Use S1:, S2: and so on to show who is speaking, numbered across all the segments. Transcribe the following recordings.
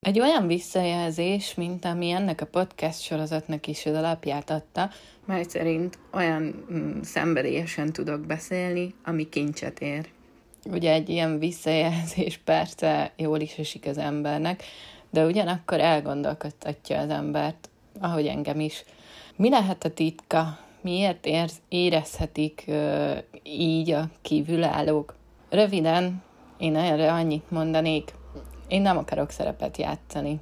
S1: Egy olyan visszajelzés, mint ami ennek a podcast sorozatnak is az alapját adta, mely szerint olyan mm, szenvedélyesen tudok beszélni, ami kincset ér. Ugye egy ilyen visszajelzés persze jól is esik az embernek, de ugyanakkor elgondolkodtatja az embert, ahogy engem is. Mi lehet a titka? Miért érz, érezhetik uh, így a kívülállók? Röviden, én erre annyit mondanék, én nem akarok szerepet játszani.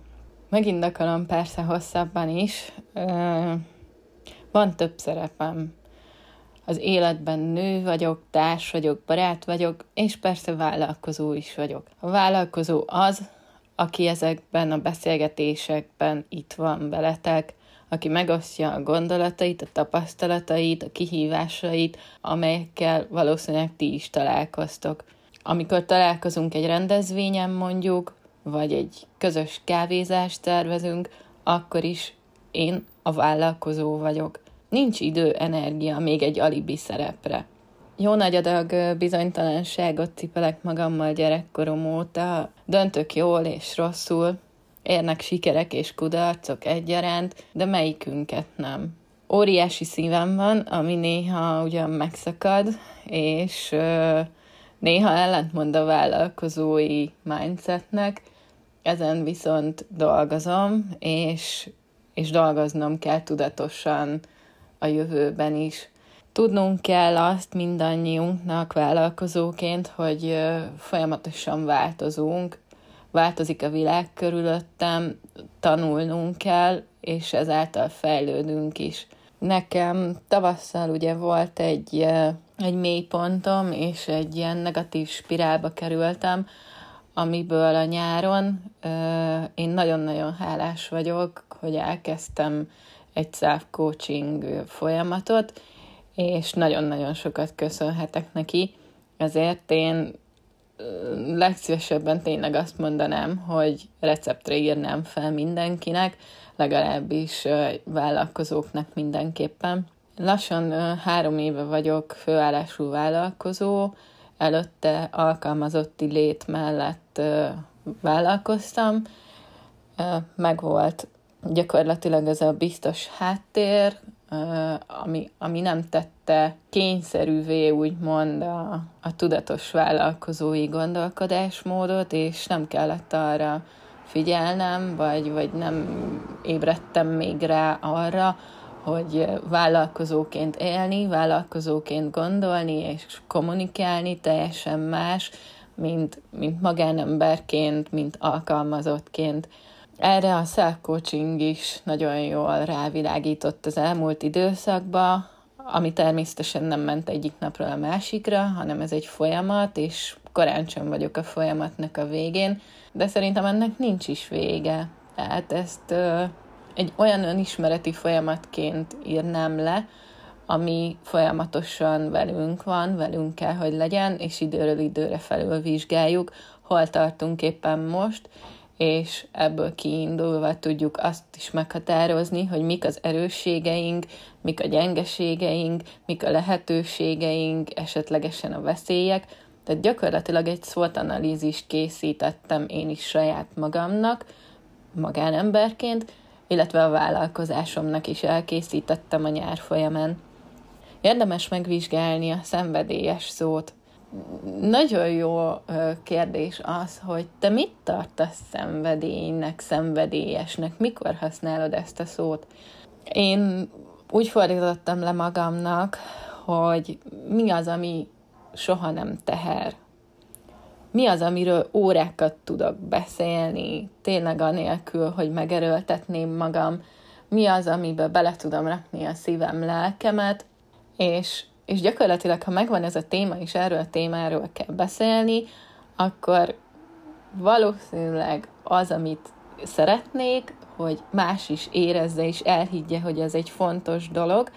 S1: Megindokolom persze hosszabban is. Van több szerepem. Az életben nő vagyok, társ vagyok, barát vagyok, és persze vállalkozó is vagyok. A vállalkozó az, aki ezekben a beszélgetésekben itt van veletek, aki megosztja a gondolatait, a tapasztalatait, a kihívásait, amelyekkel valószínűleg ti is találkoztok. Amikor találkozunk egy rendezvényen mondjuk, vagy egy közös kávézást tervezünk, akkor is én a vállalkozó vagyok. Nincs idő, energia még egy alibi szerepre. Jó nagy adag bizonytalanságot cipelek magammal gyerekkorom óta, döntök jól és rosszul, érnek sikerek és kudarcok egyaránt, de melyikünket nem. Óriási szívem van, ami néha ugyan megszakad, és néha ellentmond a vállalkozói mindsetnek, ezen viszont dolgozom, és, és dolgoznom kell tudatosan a jövőben is. Tudnunk kell azt mindannyiunknak vállalkozóként, hogy folyamatosan változunk, változik a világ körülöttem, tanulnunk kell, és ezáltal fejlődünk is. Nekem tavasszal ugye volt egy, egy mélypontom, és egy ilyen negatív spirálba kerültem, amiből a nyáron én nagyon-nagyon hálás vagyok, hogy elkezdtem egy self-coaching folyamatot, és nagyon-nagyon sokat köszönhetek neki, ezért én legszívesebben tényleg azt mondanám, hogy receptre írnám fel mindenkinek, legalábbis vállalkozóknak mindenképpen. Lassan három éve vagyok főállású vállalkozó, előtte alkalmazotti lét mellett vállalkoztam, meg volt gyakorlatilag ez a biztos háttér, ami, ami nem tette kényszerűvé úgymond a, a tudatos vállalkozói gondolkodásmódot, és nem kellett arra figyelnem, vagy, vagy nem ébredtem még rá arra, hogy vállalkozóként élni, vállalkozóként gondolni és kommunikálni teljesen más, mint, mint magánemberként, mint alkalmazottként. Erre a self-coaching is nagyon jól rávilágított az elmúlt időszakba, ami természetesen nem ment egyik napról a másikra, hanem ez egy folyamat, és korán sem vagyok a folyamatnak a végén, de szerintem ennek nincs is vége. Tehát ezt egy olyan önismereti folyamatként írnám le, ami folyamatosan velünk van, velünk kell, hogy legyen, és időről időre felül vizsgáljuk, hol tartunk éppen most, és ebből kiindulva tudjuk azt is meghatározni, hogy mik az erősségeink, mik a gyengeségeink, mik a lehetőségeink, esetlegesen a veszélyek. Tehát gyakorlatilag egy SWOT analízist készítettem én is saját magamnak, magánemberként, illetve a vállalkozásomnak is elkészítettem a nyár folyamán. Érdemes megvizsgálni a szenvedélyes szót. Nagyon jó kérdés az, hogy te mit tartasz szenvedélynek, szenvedélyesnek, mikor használod ezt a szót. Én úgy fordítottam le magamnak, hogy mi az, ami soha nem teher, mi az, amiről órákat tudok beszélni, tényleg anélkül, hogy megerőltetném magam, mi az, amiben bele tudom rakni a szívem, lelkemet, és, és gyakorlatilag, ha megvan ez a téma, és erről a témáról kell beszélni, akkor valószínűleg az, amit szeretnék, hogy más is érezze és elhiggye, hogy ez egy fontos dolog,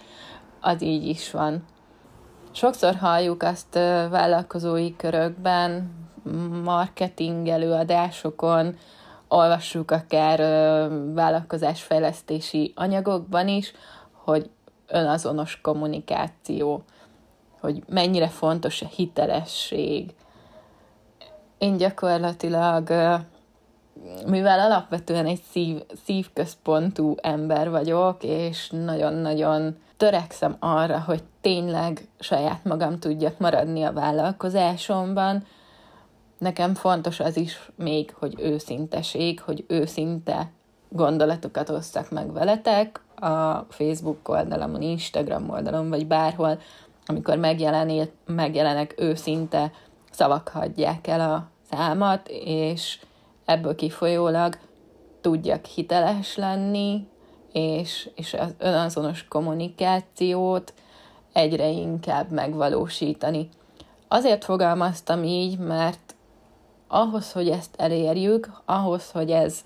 S1: az így is van. Sokszor halljuk azt vállalkozói körökben, marketing előadásokon, olvassuk akár vállalkozásfejlesztési anyagokban is, hogy önazonos kommunikáció, hogy mennyire fontos a hitelesség. Én gyakorlatilag mivel alapvetően egy szív, szívközpontú ember vagyok, és nagyon-nagyon törekszem arra, hogy tényleg saját magam tudjak maradni a vállalkozásomban, nekem fontos az is még, hogy őszinteség, hogy őszinte gondolatokat osszak meg veletek a Facebook oldalamon, Instagram oldalon, vagy bárhol, amikor megjelenek őszinte szavak hagyják el a számat, és ebből kifolyólag tudjak hiteles lenni, és, és az önazonos kommunikációt egyre inkább megvalósítani. Azért fogalmaztam így, mert ahhoz, hogy ezt elérjük, ahhoz, hogy ez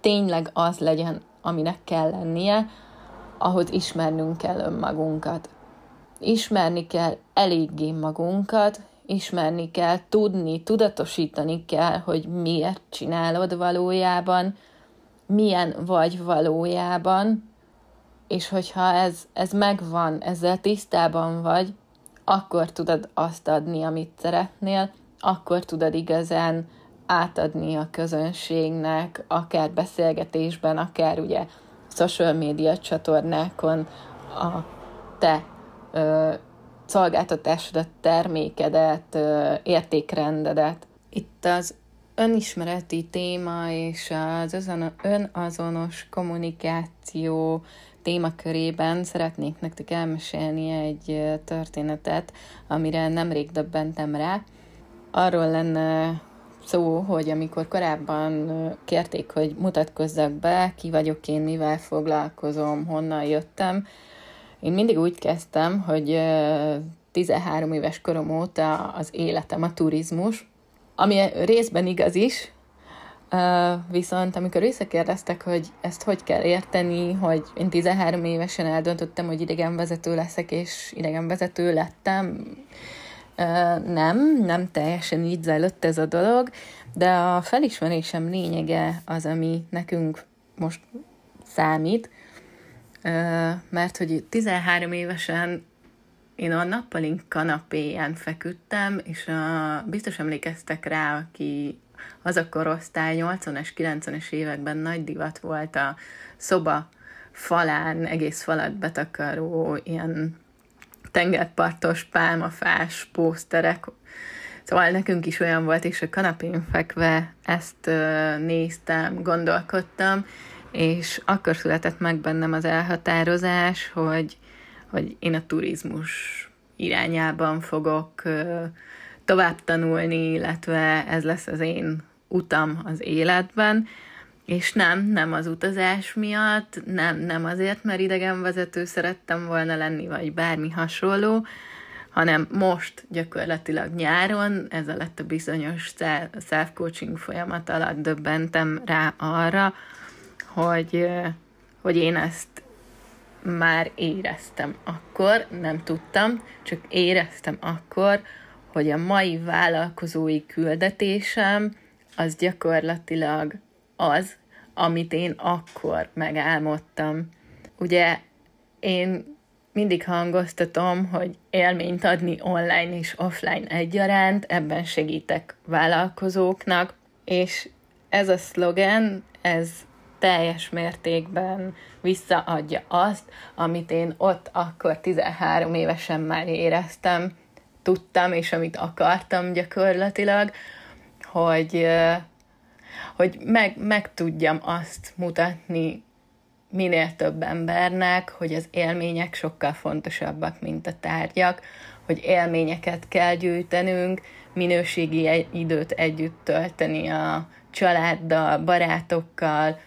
S1: tényleg az legyen, aminek kell lennie, ahhoz ismernünk kell önmagunkat. Ismerni kell eléggé magunkat, ismerni kell, tudni, tudatosítani kell, hogy miért csinálod valójában, milyen vagy valójában, és hogyha ez, ez megvan, ezzel tisztában vagy, akkor tudod azt adni, amit szeretnél, akkor tudod igazán átadni a közönségnek, akár beszélgetésben, akár ugye social media csatornákon a te ö, szolgáltatásodat, termékedet, ö, értékrendedet. Itt az önismereti téma és az önazonos kommunikáció témakörében szeretnék nektek elmesélni egy történetet, amire nemrég döbbentem rá. Arról lenne szó, hogy amikor korábban kérték, hogy mutatkozzak be, ki vagyok én, mivel foglalkozom, honnan jöttem, én mindig úgy kezdtem, hogy 13 éves korom óta az életem a turizmus, ami részben igaz is, viszont amikor visszakérdeztek, hogy ezt hogy kell érteni, hogy én 13 évesen eldöntöttem, hogy idegenvezető leszek, és idegenvezető lettem, nem, nem teljesen így zajlott ez a dolog, de a felismerésem lényege az, ami nekünk most számít, mert hogy 13 évesen én a nappalink kanapéján feküdtem, és a, biztos emlékeztek rá, aki az a korosztály 80-es, 90-es években nagy divat volt a szoba falán, egész falat betakaró ilyen tengerpartos, pálmafás pószterek. Szóval nekünk is olyan volt, és a kanapén fekve ezt néztem, gondolkodtam, és akkor született meg bennem az elhatározás, hogy, hogy én a turizmus irányában fogok tovább tanulni, illetve ez lesz az én utam az életben, és nem, nem az utazás miatt, nem, nem azért, mert idegenvezető szerettem volna lenni, vagy bármi hasonló, hanem most gyakorlatilag nyáron, ez lett a bizonyos self-coaching folyamat alatt döbbentem rá arra, hogy, hogy én ezt már éreztem akkor, nem tudtam, csak éreztem akkor, hogy a mai vállalkozói küldetésem az gyakorlatilag az, amit én akkor megálmodtam. Ugye én mindig hangoztatom, hogy élményt adni online és offline egyaránt, ebben segítek vállalkozóknak, és ez a szlogen, ez teljes mértékben visszaadja azt, amit én ott akkor 13 évesen már éreztem, tudtam, és amit akartam gyakorlatilag, hogy hogy meg, meg tudjam azt mutatni minél több embernek, hogy az élmények sokkal fontosabbak, mint a tárgyak, hogy élményeket kell gyűjtenünk, minőségi időt együtt tölteni a családdal, barátokkal,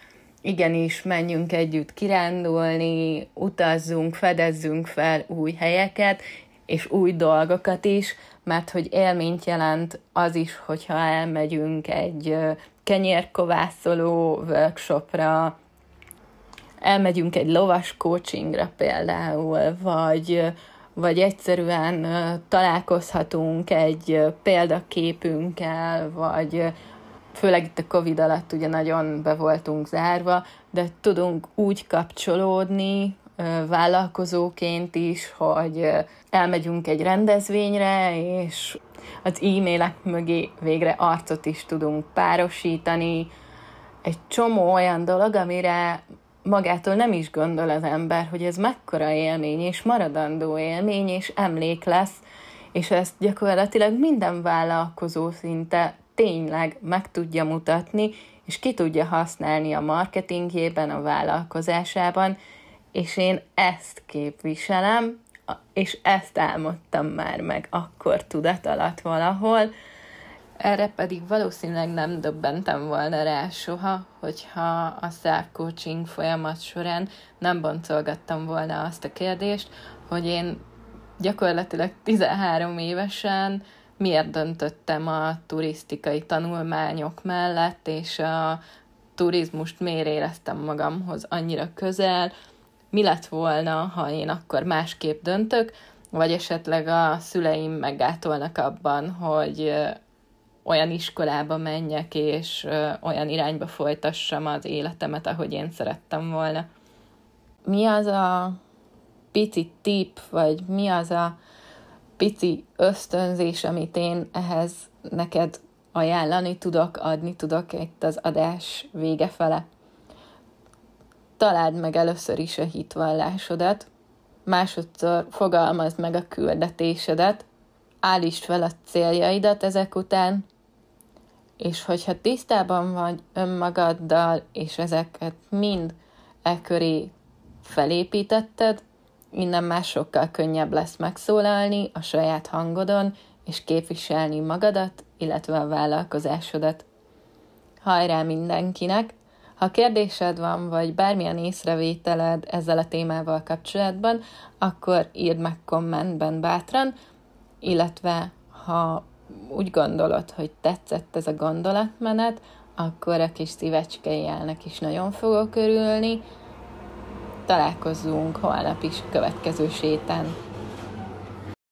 S1: igenis menjünk együtt kirándulni, utazzunk, fedezzünk fel új helyeket, és új dolgokat is, mert hogy élményt jelent az is, hogyha elmegyünk egy kenyérkovászoló workshopra, elmegyünk egy lovas coachingra például, vagy, vagy egyszerűen találkozhatunk egy példaképünkkel, vagy főleg itt a Covid alatt ugye nagyon be voltunk zárva, de tudunk úgy kapcsolódni vállalkozóként is, hogy elmegyünk egy rendezvényre, és az e-mailek mögé végre arcot is tudunk párosítani, egy csomó olyan dolog, amire magától nem is gondol az ember, hogy ez mekkora élmény, és maradandó élmény, és emlék lesz, és ezt gyakorlatilag minden vállalkozó szinte tényleg meg tudja mutatni, és ki tudja használni a marketingjében, a vállalkozásában, és én ezt képviselem, és ezt álmodtam már meg akkor tudat alatt valahol, erre pedig valószínűleg nem döbbentem volna rá soha, hogyha a self-coaching folyamat során nem boncolgattam volna azt a kérdést, hogy én gyakorlatilag 13 évesen miért döntöttem a turisztikai tanulmányok mellett, és a turizmust miért éreztem magamhoz annyira közel, mi lett volna, ha én akkor másképp döntök, vagy esetleg a szüleim meggátolnak abban, hogy olyan iskolába menjek, és olyan irányba folytassam az életemet, ahogy én szerettem volna. Mi az a pici tip, vagy mi az a pici ösztönzés, amit én ehhez neked ajánlani tudok, adni tudok itt az adás vége fele. Találd meg először is a hitvallásodat, másodszor fogalmazd meg a küldetésedet, állítsd fel a céljaidat ezek után, és hogyha tisztában vagy önmagaddal, és ezeket mind e köré felépítetted, innen már sokkal könnyebb lesz megszólalni a saját hangodon, és képviselni magadat, illetve a vállalkozásodat. Hajrá mindenkinek! Ha kérdésed van, vagy bármilyen észrevételed ezzel a témával kapcsolatban, akkor írd meg kommentben bátran, illetve ha úgy gondolod, hogy tetszett ez a gondolatmenet, akkor a kis szívecskeijelnek is nagyon fogok örülni. Találkozzunk holnap is a következő sétán.